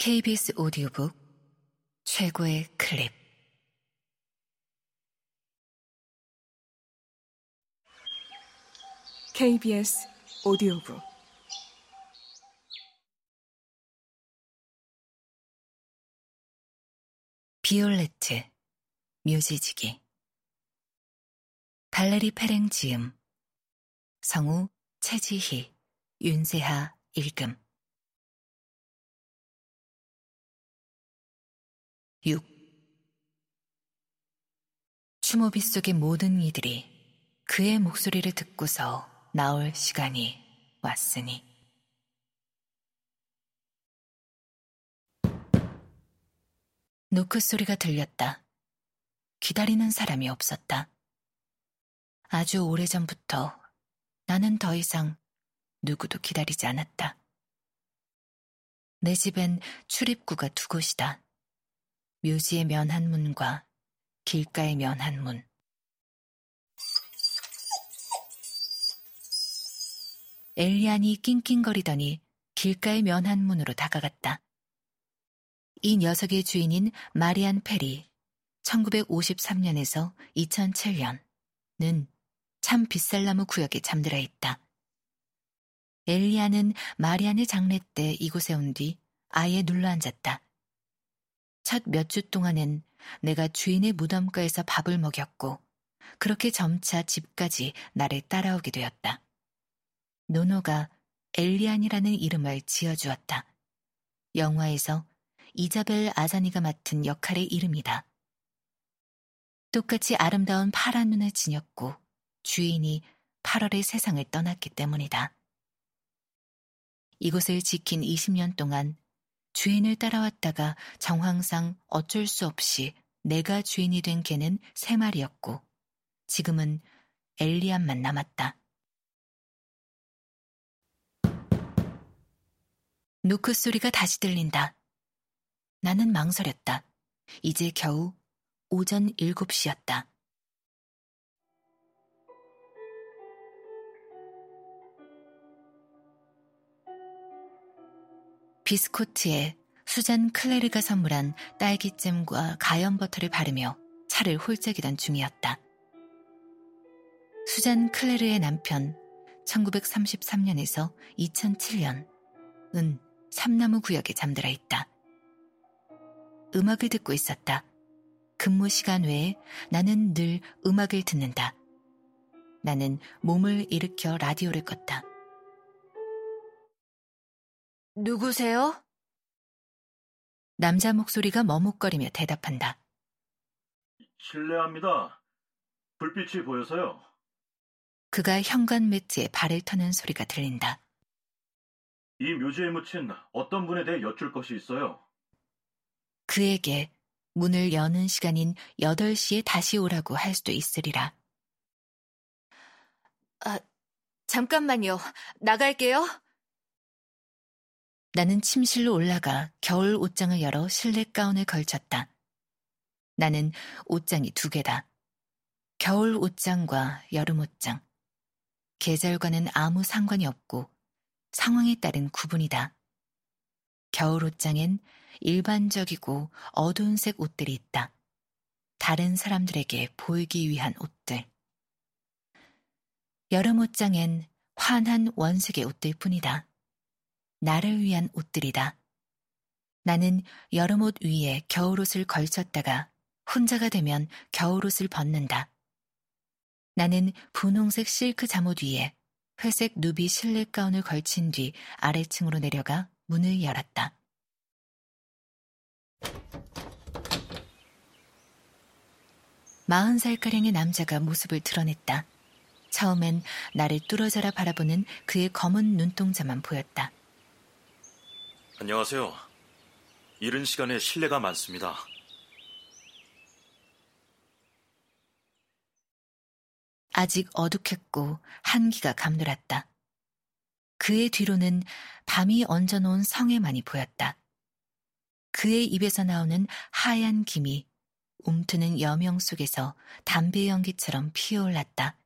KBS 오디오북 최고의 클립. KBS 오디오북. 비올레트 묘지지기. 발레리 페랭 지음. 성우 최지희 윤세하 읽음 추모비 속의 모든 이들이 그의 목소리를 듣고서 나올 시간이 왔으니 노크 소리가 들렸다. 기다리는 사람이 없었다. 아주 오래전부터 나는 더 이상 누구도 기다리지 않았다. 내 집엔 출입구가 두 곳이다. 묘지의 면한 문과 길가의 면한문. 엘리안이 낑낑거리더니 길가의 면한문으로 다가갔다. 이 녀석의 주인인 마리안 페리, 1953년에서 2007년은 참 빗살나무 구역에 잠들어 있다. 엘리아는 마리안의 장례 때 이곳에 온 뒤 아예 눌러 앉았다. 첫 몇 주 동안은 내가 주인의 무덤가에서 밥을 먹였고 그렇게 점차 집까지 나를 따라오게 되었다. 노노가 엘리안이라는 이름을 지어주었다. 영화에서 이자벨 아자니가 맡은 역할의 이름이다. 똑같이 아름다운 파란 눈을 지녔고 주인이 8월에 세상을 떠났기 때문이다. 이곳을 지킨 20년 동안 주인을 따라왔다가 정황상 어쩔 수 없이 내가 주인이 된 개는 세 마리였고 지금은 엘리안만 남았다. 노크 소리가 다시 들린다. 나는 망설였다. 이제 겨우 오전 7시였다. 비스코트에 수잔 클레르가 선물한 딸기잼과 가염 버터를 바르며 차를 홀짝이던 중이었다. 수잔 클레르의 남편 1933년에서 2007년 은 삼나무 구역에 잠들어 있다. 음악을 듣고 있었다. 근무 시간 외에 나는 늘 음악을 듣는다. 나는 몸을 일으켜 라디오를 껐다. 누구세요? 남자 목소리가 머뭇거리며 대답한다. 실례합니다. 불빛이 보여서요. 그가 현관 매트에 발을 터는 소리가 들린다. 이 묘지에 묻힌 어떤 분에 대해 여쭐 것이 있어요. 그에게 문을 여는 시간인 8시에 다시 오라고 할 수도 있으리라. 아, 잠깐만요. 나갈게요. 나는 침실로 올라가 겨울 옷장을 열어 실내 가운을 걸쳤다. 나는 옷장이 두 개다. 겨울 옷장과 여름 옷장. 계절과는 아무 상관이 없고 상황에 따른 구분이다. 겨울 옷장엔 일반적이고 어두운 색 옷들이 있다. 다른 사람들에게 보이기 위한 옷들. 여름 옷장엔 환한 원색의 옷들 뿐이다. 나를 위한 옷들이다. 나는 여름옷 위에 겨울옷을 걸쳤다가 혼자가 되면 겨울옷을 벗는다. 나는 분홍색 실크 잠옷 위에 회색 누비 실내 가운을 걸친 뒤 아래층으로 내려가 문을 열었다. 마흔 살가량의 남자가 모습을 드러냈다. 처음엔 나를 뚫어져라 바라보는 그의 검은 눈동자만 보였다. 안녕하세요. 이른 시간에 실례가 많습니다. 아직 어둑했고 한기가 감돌았다. 그의 뒤로는 밤이 얹어놓은 성에만이 보였다. 그의 입에서 나오는 하얀 김이 움트는 여명 속에서 담배 연기처럼 피어올랐다.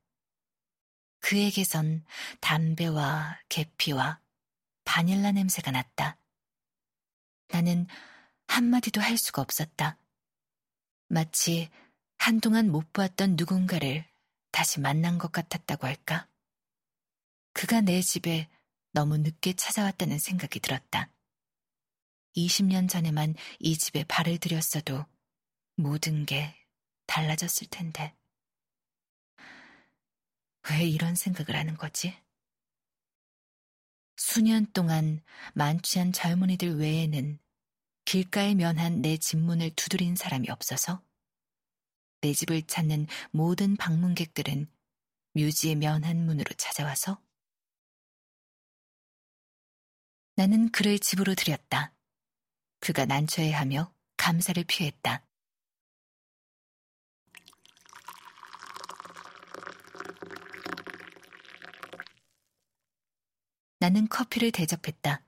그에게선 담배와 계피와 바닐라 냄새가 났다. 나는 한마디도 할 수가 없었다. 마치 한동안 못 보았던 누군가를 다시 만난 것 같았다고 할까? 그가 내 집에 너무 늦게 찾아왔다는 생각이 들었다. 20년 전에만 이 집에 발을 들였어도 모든 게 달라졌을 텐데. 왜 이런 생각을 하는 거지? 수년 동안 만취한 젊은이들 외에는 길가에 면한 내 집문을 두드린 사람이 없어서 내 집을 찾는 모든 방문객들은 묘지의 면한 문으로 찾아와서 나는 그를 집으로 들였다. 그가 난처해하며 감사를 표했다. 나는 커피를 대접했다.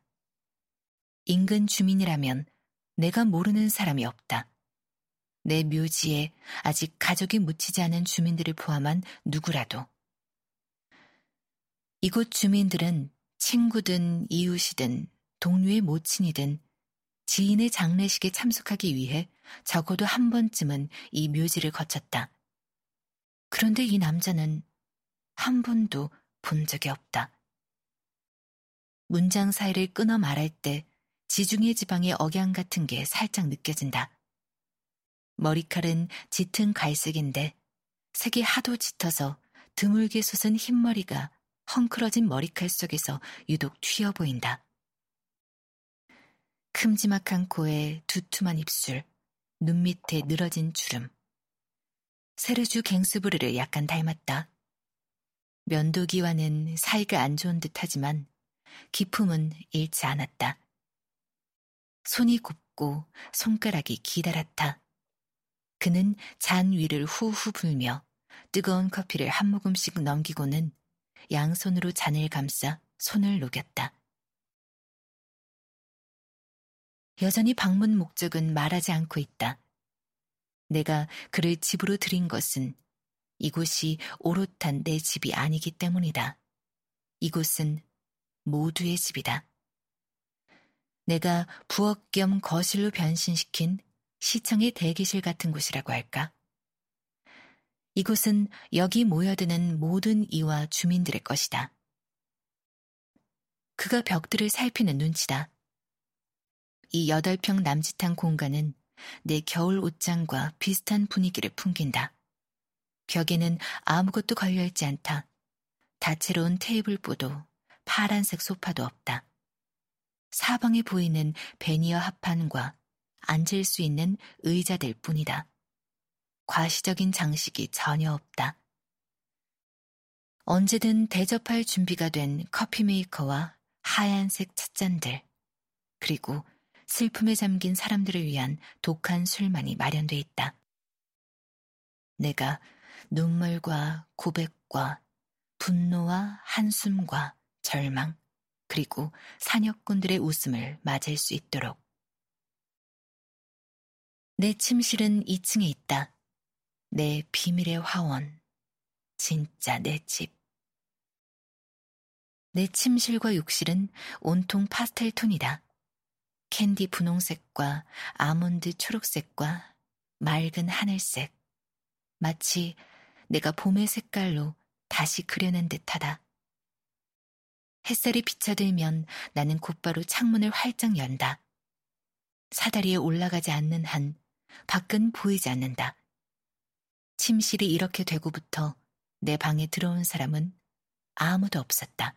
인근 주민이라면 내가 모르는 사람이 없다. 내 묘지에 아직 가족이 묻히지 않은 주민들을 포함한 누구라도. 이곳 주민들은 친구든 이웃이든 동료의 모친이든 지인의 장례식에 참석하기 위해 적어도 한 번쯤은 이 묘지를 거쳤다. 그런데 이 남자는 한 번도 본 적이 없다. 문장 사이를 끊어 말할 때 지중해 지방의 억양 같은 게 살짝 느껴진다. 머리칼은 짙은 갈색인데 색이 하도 짙어서 드물게 솟은 흰머리가 헝클어진 머리칼 속에서 유독 튀어 보인다. 큼지막한 코에 두툼한 입술, 눈 밑에 늘어진 주름. 세르주 갱스부르를 약간 닮았다. 면도기와는 사이가 안 좋은 듯 하지만 기품은 잃지 않았다. 손이 곱고 손가락이 기다랗다. 그는 잔 위를 후후 불며 뜨거운 커피를 한 모금씩 넘기고는 양손으로 잔을 감싸 손을 녹였다. 여전히 방문 목적은 말하지 않고 있다. 내가 그를 집으로 들인 것은 이곳이 오롯한 내 집이 아니기 때문이다. 이곳은 모두의 집이다. 내가 부엌 겸 거실로 변신시킨 시청의 대기실 같은 곳이라고 할까? 이곳은 여기 모여드는 모든 이와 주민들의 것이다. 그가 벽들을 살피는 눈치다. 이 여덟 평 남짓한 공간은 내 겨울 옷장과 비슷한 분위기를 풍긴다. 벽에는 아무것도 걸려있지 않다. 다채로운 테이블보도 파란색 소파도 없다. 사방에 보이는 베니어 합판과 앉을 수 있는 의자들 뿐이다. 과시적인 장식이 전혀 없다. 언제든 대접할 준비가 된 커피 메이커와 하얀색 찻잔들, 그리고 슬픔에 잠긴 사람들을 위한 독한 술만이 마련돼 있다. 내가 눈물과 고백과 분노와 한숨과 절망, 그리고 사냥꾼들의 웃음을 맞을 수 있도록. 내 침실은 2층에 있다. 내 비밀의 화원. 진짜 내 집. 내 침실과 욕실은 온통 파스텔 톤이다. 캔디 분홍색과 아몬드 초록색과 맑은 하늘색. 마치 내가 봄의 색깔로 다시 그려낸 듯하다. 햇살이 비쳐들면 나는 곧바로 창문을 활짝 연다. 사다리에 올라가지 않는 한 밖은 보이지 않는다. 침실이 이렇게 되고부터 내 방에 들어온 사람은 아무도 없었다.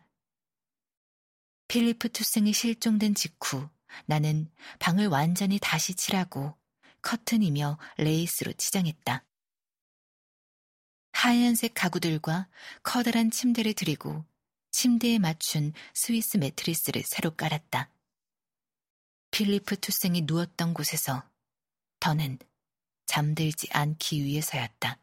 필리프 투생이 실종된 직후 나는 방을 완전히 다시 칠하고 커튼이며 레이스로 치장했다. 하얀색 가구들과 커다란 침대를 들이고 침대에 맞춘 스위스 매트리스를 새로 깔았다. 필리프 투생이 누웠던 곳에서 더는 잠들지 않기 위해서였다.